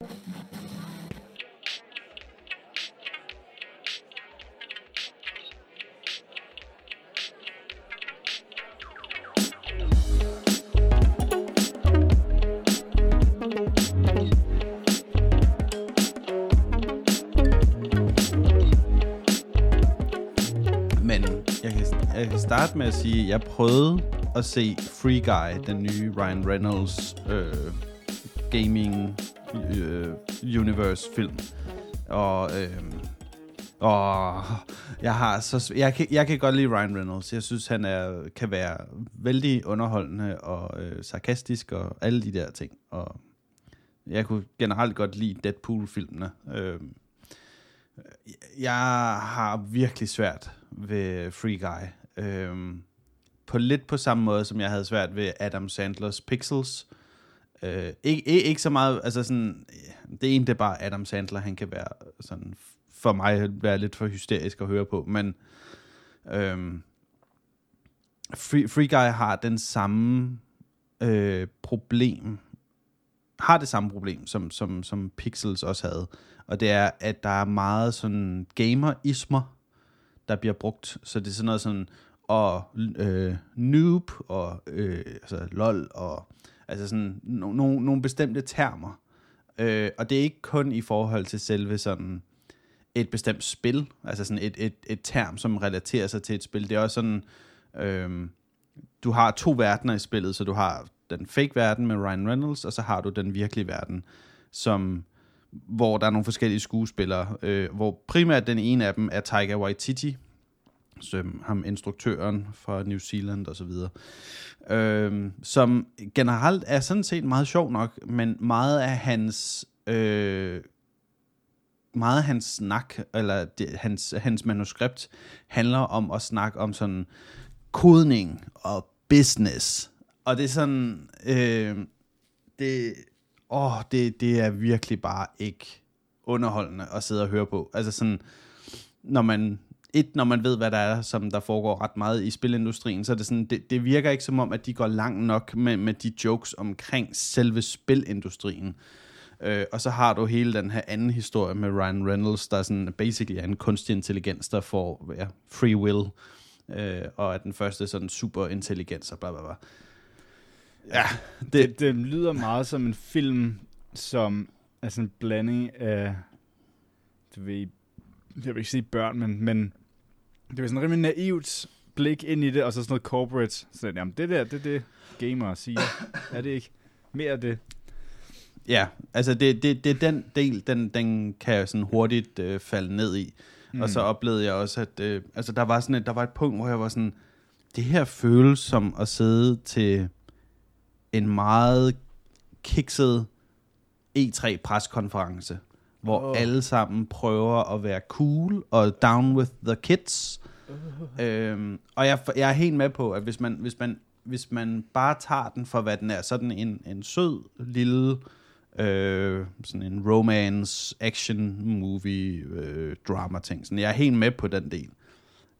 Men jeg jeg kan starte med at sige, at jeg prøvede at se Free Guy, den nye Ryan Reynolds øh, gaming øh, universe film. Og, øh, og jeg har så jeg kan, jeg kan godt lide Ryan Reynolds. Jeg synes han er kan være vældig underholdende og øh, sarkastisk og alle de der ting. Og jeg kunne generelt godt lide Deadpool-filmene. Øh, jeg har virkelig svært ved Free Guy. Øh, på lidt på samme måde, som jeg havde svært ved Adam Sandlers Pixels. Øh, Øh, ikke, ikke, ikke så meget, altså sådan, det ene det er bare Adam Sandler, han kan være sådan, for mig være lidt for hysterisk at høre på, men øhm, Free, Free Guy har den samme øh, problem, har det samme problem, som, som, som Pixels også havde. Og det er, at der er meget sådan gamerismer, der bliver brugt. Så det er sådan noget sådan, og øh, noob, og øh, altså lol, og altså sådan no, no, nogle bestemte termer. Øh, og det er ikke kun i forhold til selve sådan et bestemt spil, altså sådan et, et, et term, som relaterer sig til et spil. Det er også sådan, øh, du har to verdener i spillet, så du har den fake verden med Ryan Reynolds, og så har du den virkelige verden, som hvor der er nogle forskellige skuespillere, øh, hvor primært den ene af dem er Taika Waititi, som øhm, ham instruktøren fra New Zealand og så videre, øh, som generelt er sådan set meget sjov nok, men meget af hans øh, meget af hans snak, eller det, hans, hans manuskript, handler om at snakke om sådan kodning og business. Og det er sådan, øh, det, åh, det, det er virkelig bare ikke underholdende at sidde og høre på. Altså sådan, når man, et, når man ved, hvad der er, som der foregår ret meget i spilindustrien, så er det sådan, det, det virker ikke som om, at de går langt nok med, med de jokes omkring selve spilindustrien. Øh, og så har du hele den her anden historie med Ryan Reynolds, der sådan basically er en kunstig intelligens, der får ja, free will, øh, og er den første sådan super intelligens og bla bla bla. Ja, det, Det, det lyder meget som en film, som er sådan en blanding af, du ved, jeg vil ikke sige børn, men, men det er sådan rimelig naivt blik ind i det, og så sådan noget corporate. Så jamen, det der, det er det, gamer siger. er det ikke? Mere af det. Ja, altså det, det, det er den del, den, den kan jeg sådan hurtigt øh, falde ned i. Mm. Og så oplevede jeg også, at øh, altså der, var sådan et, der var et punkt, hvor jeg var sådan, det her føles som at sidde til en meget kikset E3-preskonference, hvor oh. alle sammen prøver at være cool og down with the kids. Øhm, og jeg, jeg er helt med på, at hvis man, hvis man, hvis man bare tager den for, hvad den er, så den en, en sød, lille, øh, sådan en romance, action, movie, øh, drama ting. Sådan, jeg er helt med på den del.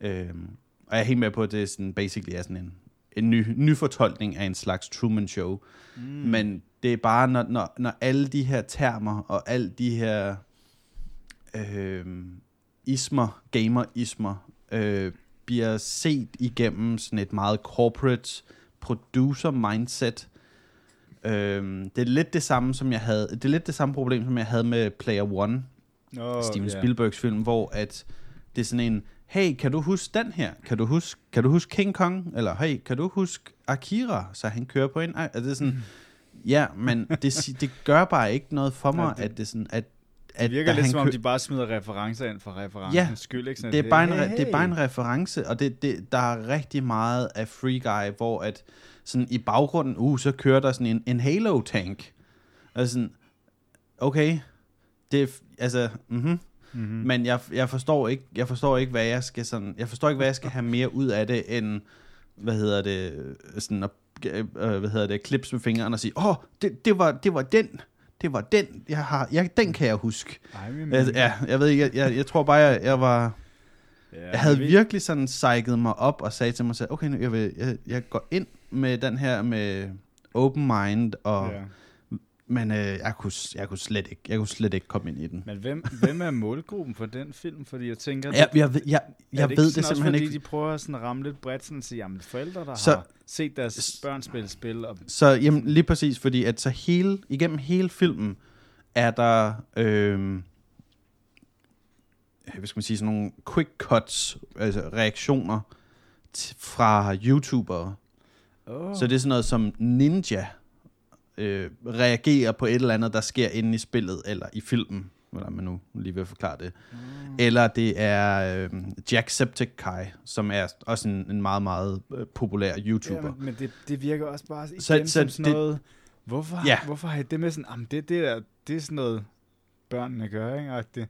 Øhm, og jeg er helt med på, at det er sådan, basically er sådan en, en ny, ny fortolkning af en slags Truman Show. Mm. Men det er bare, når, når, når alle de her termer og alle de her øh, ismer, gamer-ismer, øh, bliver set igennem sådan et meget corporate producer-mindset. Øh, det er lidt det samme, som jeg havde, det er lidt det samme problem, som jeg havde med Player One, Oh, Steven Spielbergs film, hvor at det er sådan en, hey, kan du huske den her? Kan du huske, kan du huske King Kong? Eller hey, kan du huske Akira? Så han kører på en... Er det sådan, Mm. ja, men det, det gør bare ikke noget for mig, det- at det sådan, at, Det at virker da lidt han som om, kø- de bare smider referencer ind for referencens Ja, skyld. Ikke? Sådan, det er, bare en, hey, det er bare en reference, og det, det, der er rigtig meget af Free Guy, hvor at sådan i baggrunden, uh, så kører der sådan en, en Halo-tank. Og sådan, okay, det er, altså, mhm. Mhm. Men jeg, jeg forstår ikke, jeg forstår ikke, hvad jeg skal sådan, jeg forstår ikke, hvad jeg skal have mere ud af det, end, hvad hedder det, sådan at, øh, hvad hedder det, klips med fingrene og sige, åh, oh, det, det, var, det var den, det var den, jeg har, jeg, den kan jeg huske. Ej, men, ja, jeg ved ikke, jeg, jeg, jeg tror bare, jeg, jeg var, ja, jeg havde vi- virkelig sådan psyket mig op og sagde til mig selv, okay, nu, jeg, vil, jeg, jeg går ind med den her med open mind, og Ja. Men øh, jeg, kunne, jeg, kunne slet ikke, jeg kunne slet ikke komme ind i den. Men hvem, hvem er målgruppen for den film? Fordi jeg tænker, Jeg, jeg, ved- jeg, jeg er ved det simpelthen fordi ikke. de prøver sådan at ramme lidt bredt, sådan at sige, jamen forældre, der Så- har set deres børn spille spil, og Så jamen, lige præcis, fordi at så hele, igennem hele filmen er der, øh, hvad skal man sige, sådan nogle quick cuts, altså reaktioner fra YouTubere. oh, Så det er sådan noget som Ninja øh, reagerer på et eller andet, der sker inde i spillet, eller i filmen, hvordan man nu lige vil forklare det. Mm. Eller det er øh, Jacksepticeye, som er også en, en meget, meget øh, populær YouTuber. Ja, men, men det, det virker også bare igen Så- så, som sådan det- noget, hvorfor, Ja. ja. hvorfor har I det med sådan, jamen det, det, der, det er sådan noget, børnene gør, ikke? Og det,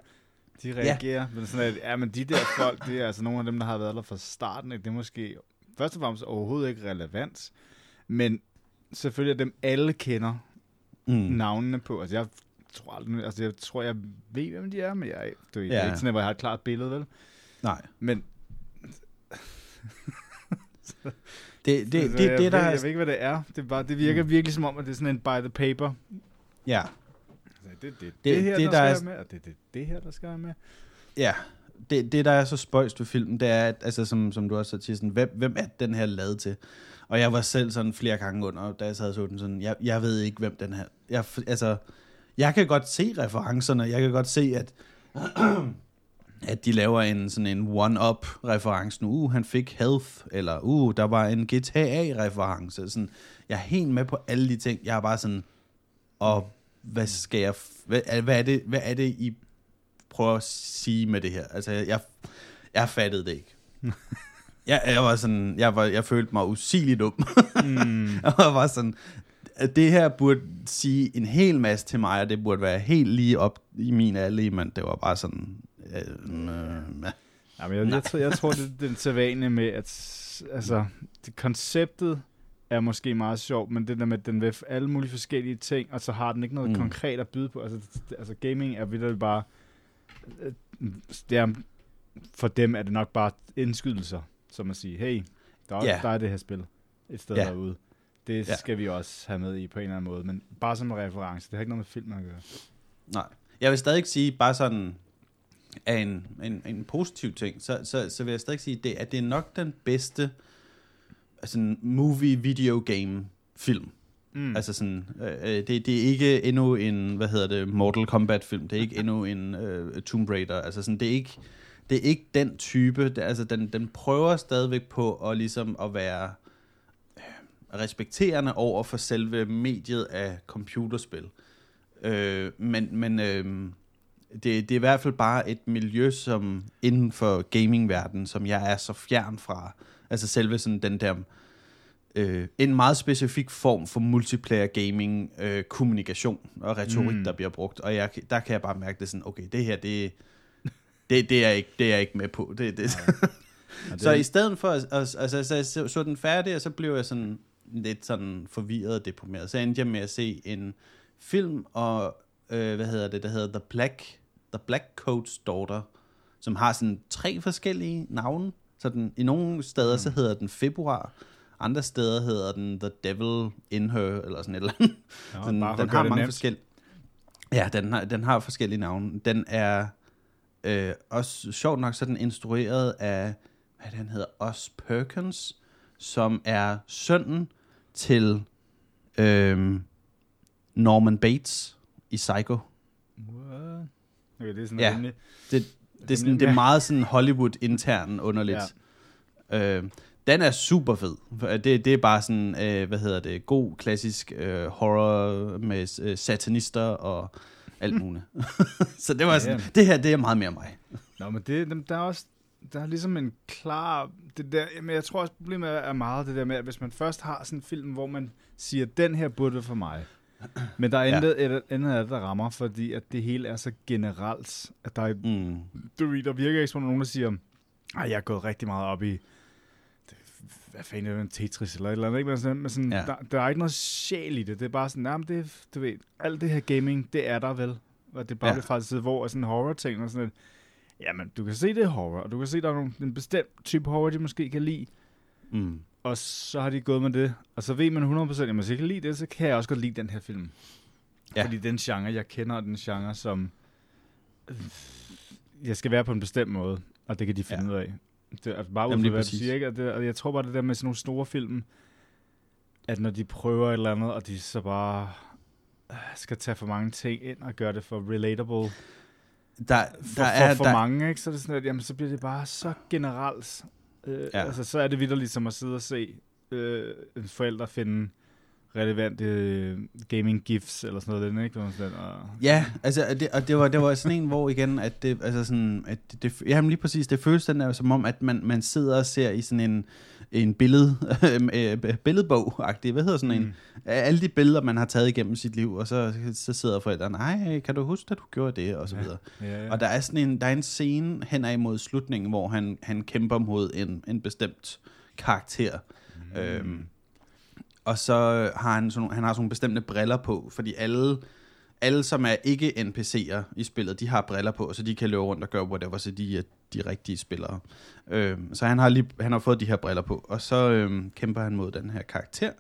de reagerer, men sådan at, ja, men de der folk, det er altså nogle af dem, der har været der fra starten, ikke? det er måske først og fremmest overhovedet ikke relevant, men selvfølgelig er dem alle kender Mm. navnene på, altså jeg tror aldrig, altså jeg tror, jeg ved, hvem de er, men jeg, det er Ja. ja. ikke sådan, at jeg har et klart billede, vel? Nej. Men Det, det, det, altså, det, jeg, det, der ved, er... jeg ved ikke, hvad det er. Det, er bare, det virker virkelig som om, at det er sådan en by the paper. Ja, Altså, det, det, det, Det- det her, det, det, der der er- skal er... med, og det, det, det her, der skal med. ja. Det, det, der er så spøjst ved filmen, det er, at, altså, som, som du også siger, sådan, hvem, hvem er den her lavet til? Og jeg var selv sådan flere gange under, da jeg sad og så den sådan, jeg, jeg ved ikke, hvem den her... Jeg, altså, jeg kan godt se referencerne, jeg kan godt se, at, at de laver en sådan en one-up reference nu. Uh, han fik health, eller uh, der var en GTA-reference. Sådan, jeg er helt med på alle de ting. Jeg er bare sådan, og hvad skal jeg... Hvad, hvad, er, det, hvad er det, I prøver at sige med det her? Altså, jeg, jeg fattede det ikke. jeg, jeg var sådan, jeg, var, jeg følte mig usigeligt dum. Mm. jeg var sådan, at det her burde sige en hel masse til mig, og det burde være helt lige op i min alder, men det var bare sådan... Øh, øh, Jamen, jeg, jeg, tror, jeg tror, det er den sædvane med, at altså, det, konceptet er måske meget sjovt, men det der med, at den vil alle mulige forskellige ting, og så har den ikke noget Mm. mm. konkret at byde på. Altså, det- altså gaming er vildt bare... øh, Det er, for dem er det nok bare indskydelser, som at sige, hey, der er, yeah. der er det her spil et sted yeah. derude. Det Ja. skal vi også have med i på en eller anden måde, men bare som en reference. Det har ikke noget med film at gøre. Nej. Jeg vil stadig sige, bare sådan af en, en, en positiv ting, så, så, så vil jeg stadig sige, det, at det er nok den bedste sådan movie video game film. Mm. Altså sådan, øh, øh, det, det er ikke endnu en, hvad hedder det, Mortal Kombat film, det er ikke endnu en øh, Tomb Raider, altså sådan, det er ikke, det er ikke den type, det, altså den, den prøver stadigvæk på at ligesom at være øh, respekterende over for selve mediet af computerspil. Øh, men men øh, det, det er i hvert fald bare et miljø, som inden for gamingverdenen, som jeg er så fjern fra. Altså selve sådan den der øh, en meget specifik form for multiplayer gaming øh, kommunikation og retorik, mm. Der bliver brugt. Og jeg, der kan jeg bare mærke det sådan, okay, det her, det, det, det, er, jeg ikke, det er jeg ikke med på. Det, det. Så i stedet for, at- at- altså, så, så, så den færdig, og så blev jeg sådan lidt sådan forvirret og deprimeret. Så endte jeg med at se en film, og øh, hvad hedder det, der hedder The Black, The Black Coat's Daughter, som har sådan tre forskellige navne. Så den, i nogle steder, mm. så hedder den Februar, andre steder hedder den The Devil in Her, eller sådan et eller andet. ja, Sådan, den har mange forskellige... Ja, den har, den har forskellige navne. Den er øh, også sjovt nok sådan instrueret af, hvad det, han hedder, Os Perkins, som er sønnen til øh, Norman Bates i Psycho. What? Okay, det er sådan Ja. rimelig... Det, det, er, sådan, det er meget sådan Hollywood-intern underligt. Ja. Øh, den er super fed. Det, det er bare sådan, øh, hvad hedder det, god klassisk øh, horror med øh, satanister og alt muligt. så det var sådan, Ja. det her, det er meget mere mig. Nå, men det, der er også der er ligesom en klar... Det der, men jeg tror også, problemet er- meget det der med, at hvis man først har sådan en film, hvor man siger, den her burde være for mig, men der er intet ja. andet af det, der rammer, fordi at det hele er så generelt, at der, er, Mm. du ved, der virker ikke som nogen, der siger, at jeg er gået rigtig meget op i hvad fanden er det, en Tetris eller et eller andet, ikke? Men sådan, men sådan, Ja. der, der, er ikke noget sjæl i det. Det er bare sådan, nah, det, du ved, alt det her gaming, det er der vel. Og det er bare Ja. side, hvor er sådan horror-ting, og sådan et, jamen, du kan se, det er horror, og du kan se, der er nogle, en bestemt type horror, de måske kan lide, Mm. og så har de gået med det, og så ved man 100%, at hvis jeg kan lide det, så kan jeg også godt lide den her film. Ja. Fordi den genre, jeg kender, er den genre, som øh, jeg skal være på en bestemt måde, og det kan de finde ja. ud af. Det er altså bare ud fra, hvad du siger, ikke? Og, det, og jeg tror bare, det der med sådan nogle store film, at når de prøver et eller andet, og de så bare øh, skal tage for mange ting ind og gøre det for relatable Der, for, der er, for, for der, mange, ikke? så er det sådan, at jamen, så bliver det bare så generelt. Øh, Ja. ja. Altså, så er det vildt ligesom at sidde og se øh, en forælder finde relevante øh, gaming gifs eller sådan noget, den, ikke? Man sådan, og, Ja, altså, og det, og det var, det var sådan en, hvor igen, at det, altså sådan, at det, det, jamen lige præcis, det føles den der, som om, at man, man sidder og ser i sådan en, en billede, øh, billedbog-agtig, hvad hedder sådan en, Mm. alle de billeder, man har taget igennem sit liv, og så, så sidder forældrene, nej, kan du huske, at du gjorde det, og så Ja. videre. Ja, ja. Og der er sådan en, der er en scene hen imod slutningen, hvor han, han kæmper mod en, en bestemt karakter. Mm. Øhm, og så har han sådan, han har sådan nogle bestemte briller på, fordi alle, alle som er ikke NPC'er i spillet, de har briller på, så de kan løbe rundt og gøre whatever, så de er de rigtige spillere. Øhm, så han har, lige, han har fået de her briller på, og så øhm, kæmper han mod den her karakter.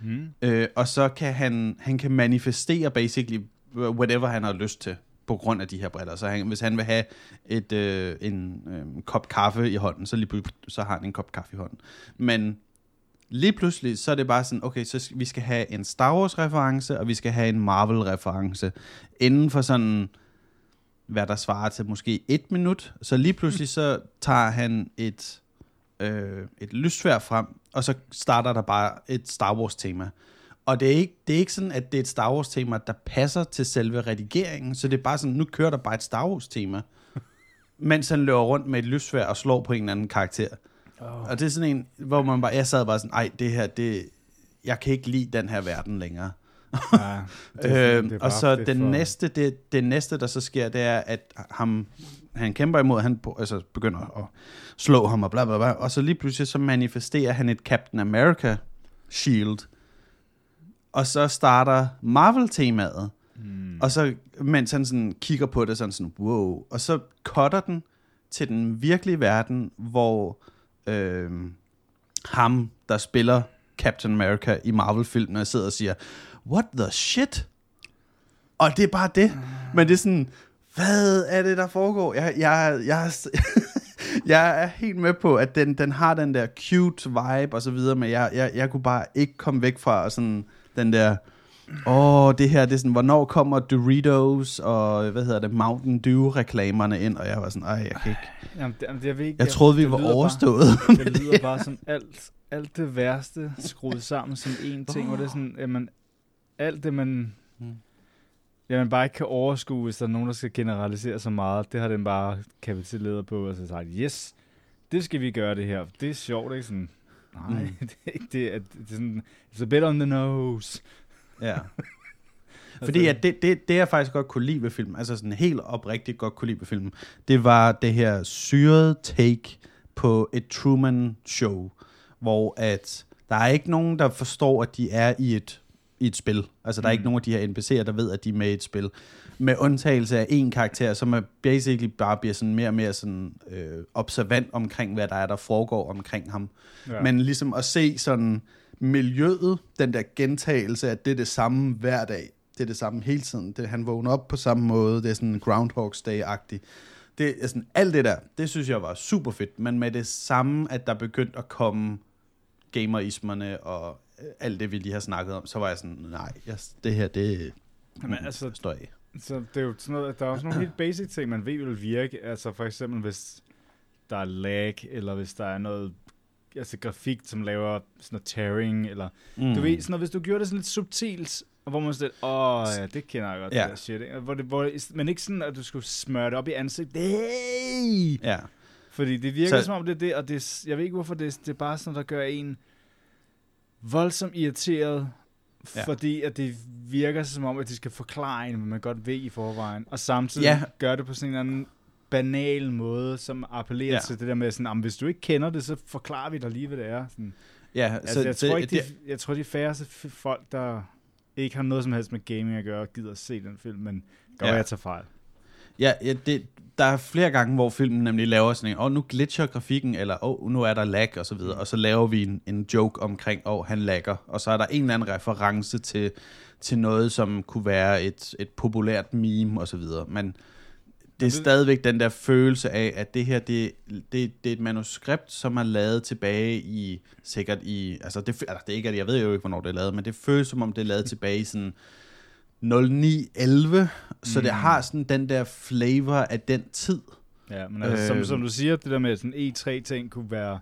Mm. Øh, og så kan han, han kan manifestere basically whatever han har lyst til på grund af de her briller. Så han, hvis han vil have et, øh, en øh, kop kaffe i hånden, så lige så har han en kop kaffe i hånden. Men lige pludselig, så er det bare sådan, okay, så vi skal have en Star Wars-reference, og vi skal have en Marvel-reference. Inden for sådan, hvad der svarer til måske et minut. Så lige pludselig, så tager han et, øh, et lysvær frem, og så starter der bare et Star Wars-tema. Og det er, ikke, det er ikke sådan, at det er et Star Wars-tema, der passer til selve redigeringen, så det er bare sådan, nu kører der bare et Star Wars-tema, mens han løber rundt med et lysvær og slår på en eller anden karakter. Oh. Og det er sådan en, hvor man bare, jeg sad bare sådan, ej, det her, det, jeg kan ikke lide den her verden længere. Ja, det er- Øhm, det er og så den for- næste, det, det næste, der så sker, det er, at ham, han kæmper imod, han altså begynder at slå ham og bla bla bla, og så lige pludselig så manifesterer han et Captain America shield, og så starter Marvel-temaet, Mm. og så, mens han sådan kigger på det, sådan sådan, wow, og så cutter den til den virkelige verden, hvor øh, ham, der spiller Captain America i Marvel-filmene, sidder og siger, what the shit? Og det er bare det. Men det er sådan, hvad er det, der foregår? Jeg, jeg, jeg, jeg er helt med på, at den, den har den der cute vibe og så videre, men jeg, jeg, jeg kunne bare ikke komme væk fra sådan den der, åh, oh, det her, det er sådan, hvornår kommer Doritos og, hvad hedder det, Mountain Dew-reklamerne ind, og jeg var sådan, ej, jeg kan ikke. Jamen, det, jamen, jeg, ved ikke, Jeg troede, vi det var overstået. Bare, det lyder bare som alt, alt det værste skruet sammen som én ting, hvor det er sådan, jamen, alt det, man, Mm. jamen, bare ikke kan overskue, hvis der er nogen, der skal generalisere så meget, det har den bare kapituleret på, og så sagt, yes, det skal vi gøre det her. Det er sjovt, ikke? Sådan, nej, Mm. det er ikke det. At, det er sådan, it's a bit on the nose. Ja. Fordi at det, det, det, jeg faktisk godt kunne lide ved filmen, altså sådan helt oprigtigt godt kunne lide ved filmen, det var det her syrede take på et Truman-show, hvor at der er ikke nogen, der forstår, at de er i et, i et spil. Altså, der er Mm. ikke nogen af de her NPC'er, der ved, at de er med i et spil. Med undtagelse af en karakter, som er basically bare bliver sådan mere og mere sådan, øh, observant omkring, hvad der er, der foregår omkring ham. Ja. Men ligesom at se sådan miljøet, den der gentagelse, at det er det samme hver dag. Det er det samme hele tiden. Det, han vågner op på samme måde. Det er sådan Groundhog's Day-agtigt. Det er sådan, alt det der, det synes jeg var super fedt. Men med det samme, at der begyndte at komme gamerismerne og øh, alt det, vi lige har snakket om, så var jeg sådan, nej, jeg, det her, det Jamen, altså, står af. Så det er jo sådan noget, der er også nogle helt basic ting, man ved vil virke. Altså for eksempel, hvis der er lag, eller hvis der er noget altså grafik, som laver sådan noget tearing, eller mm. du ved, sådan noget, hvis du gjorde det sådan lidt subtilt, og hvor man sådan lidt, åh ja, det kender jeg godt, Ja. det der shit, ikke? Hvor det, hvor, men ikke sådan, at du skulle smøre det op i ansigtet, hey! Ja. Fordi det virker Så- som om det er det, og det, jeg ved ikke hvorfor, det, det er bare sådan, der gør en voldsomt irriteret, Ja. fordi at det virker som om, at de skal forklare en, hvad man godt ved i forvejen, og samtidig ja. gør det på sådan en eller anden banal måde, som appellerer Ja. til det der med sådan, "Jamen, hvis du ikke kender det, så forklarer vi dig lige, hvad det er. Sådan. Ja, Altså, jeg, tror ikke, det, de, jeg tror, de færreste folk, der ikke har noget som helst med gaming at gøre, gider at se den film, men godt Ja. ja. jeg tager fejl. Ja, ja det, der er flere gange, hvor filmen nemlig laver sådan en, åh, oh, nu glitcher grafikken, eller åh, oh, nu er der lag, og så videre. Og så laver vi en, en joke omkring, åh, oh, han lagger. Og så er der en eller anden reference til, til noget, som kunne være et, et populært meme, og så videre. Men det er stadigvæk den der følelse af, at det her, det, det, det er et manuskript, som er lavet tilbage i, sikkert i, altså det, altså det er ikke, jeg ved jo ikke, hvornår det er lavet, men det føles som om, det er lavet tilbage i sådan 09-11, så det Mm. har sådan den der flavor af den tid. Ja, men altså, som, Øhm. som du siger, det der med sådan E3-ting kunne være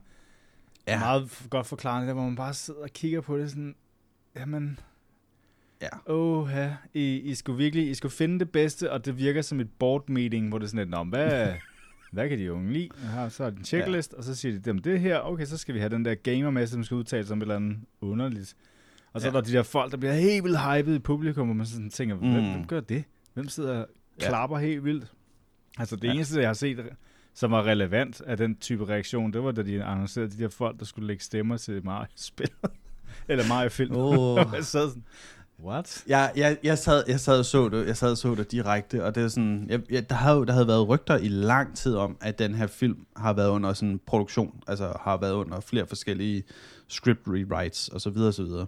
Ja. meget godt forklarende, der hvor man bare sidder og kigger på det sådan, jamen, Ja. åh, ja, I, I skulle virkelig, I skulle finde det bedste, og det virker som et board meeting, hvor det er sådan lidt, Nå, hvad, hvad kan de unge lide? Her, så er det en checklist, ja. og så siger de, dem det her, okay, så skal vi have den der gamer med, som skal udtale sig om et eller andet underligt. Og så Ja. ja. er der de der folk, der bliver helt vildt hyped i publikum, hvor man sådan tænker, hvem, Mm. hvem gør det? Hvem sidder og Ja. klapper helt vildt? Altså det Ja. ja. eneste, jeg har set, som var relevant af den type reaktion, det var, da de annoncerede de der folk, der skulle lægge stemmer til Mario-spil. Eller Mario-film. Åh. jeg sad sådan, what? Jeg, jeg, jeg, sad, jeg sad og så det, jeg sad og så det direkte, og det er sådan, jeg, jeg, der, havde, der havde været rygter i lang tid om, at den her film har været under sådan en produktion, altså har været under flere forskellige script rewrites, og så videre, og så videre.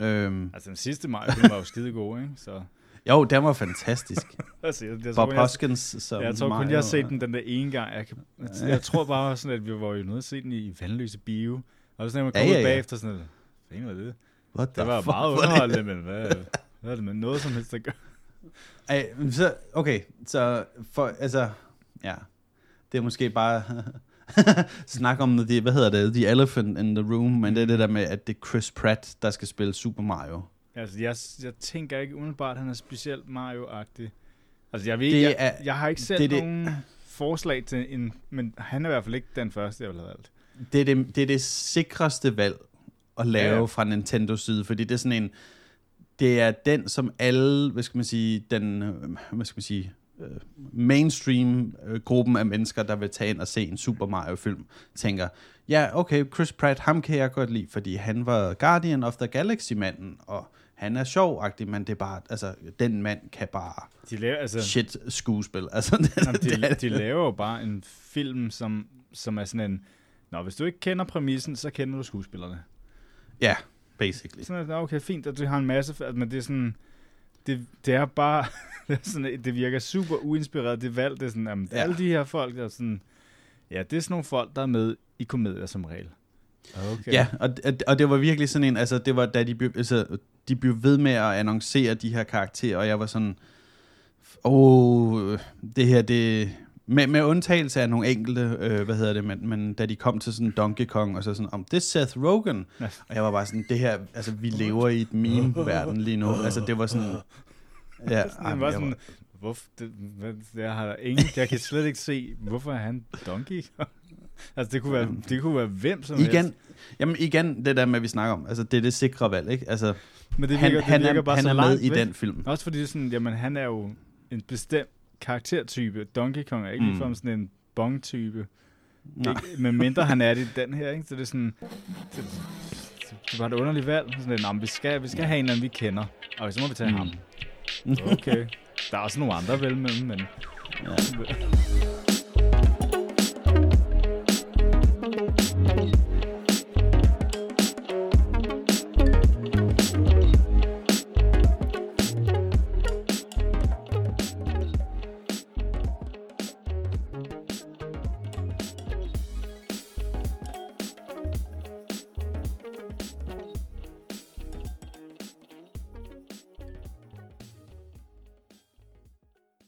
Øhm, Altså den sidste Mario-film var jo skide god, ikke? Så, jo, den var fantastisk. altså, jeg, jeg, Bob tror, jeg, Hoskins som jeg tror kun, jeg har set den den der ene gang. Jeg, kan, altså, jeg tror bare sådan, at vi var jo nødt at se den i vandløse bio. Og så når man Ja, kom ja, ud ja. bagefter sådan, hvad var det? What Det the var fuck meget det? underholdende, men hvad, hvad er det med noget som helst at gøre? Ej, så, okay, så for, altså, ja, det er måske bare snak om, the, hvad hedder det, the elephant in the room, men det er det der med, at det er Chris Pratt, der skal spille Super Mario. Altså, jeg, jeg tænker ikke umiddelbart, at han er specielt Mario-agtig. Altså, jeg ved, Det jeg, er- jeg har ikke selv det det, det- nogen forslag til en, men han er i hvert fald ikke den første, jeg vil have valgt. Det er det, det, er det sikreste valg at lave Ja, fra Nintendos side, fordi det er sådan en, det er den, som alle, hvad skal man sige, den, øh, hvad skal man sige, øh, mainstream-gruppen af mennesker, der vil tage ind og se en Super Mario-film, tænker, ja, okay, Chris Pratt, ham kan jeg godt lide, fordi han var Guardian of the Galaxy-manden, og han er sjovagtig, men det er bare, altså, den mand kan bare De laver, altså, shit skuespil. Altså, det, Jamen, det, de, de laver jo bare en film, som, som er sådan en... Nå, hvis du ikke kender præmissen, så kender du skuespillerne. Ja, basically. Sådan, at, okay, fint, at du har en masse... Men det er sådan... Det, det er bare... det, er sådan, det virker super uinspireret, det valg. Det er sådan, jamen, Ja. alle de her folk, der er sådan... Ja, det er sådan nogle folk, der er med i komedier som regel. Okay. Ja, og, og- og det var virkelig sådan en, altså det var da de blev, altså, de blev ved med at annoncere de her karakterer, og jeg var sådan, åh, oh, det her, det, med, med undtagelse af nogle enkelte, øh, hvad hedder det, men, men da de kom til sådan Donkey Kong, og så sådan, om det er Seth Rogen, Ja. og jeg var bare sådan, det her, altså vi lever i et meme-verden lige nu, altså det var sådan, ja, Sådan, det var sådan, hvorfor, det, jeg har ingen, jeg kan slet ikke se, hvorfor er han donkey? altså, det kunne være, det kunne være hvem som igen, helst. jamen igen, det der med, at vi snakker om, altså det er det sikre valg, ikke? Altså, Men det han, virker, han, det virker er, bare han er med langt i væk. den film. Også fordi det er sådan, jamen han er jo en bestemt karaktertype. Donkey Kong er ikke Mm. ligefrem sådan en bong-type. Ikke, men mindre han er det i den her, ikke? Så det er sådan... Det, det var et underligt valg. Sådan lidt, "Nå, men vi skal, vi skal have en eller anden, vi kender. Og så må vi tage Mm. ham. Okay. Der er også nogle andre vel med, men... Ja.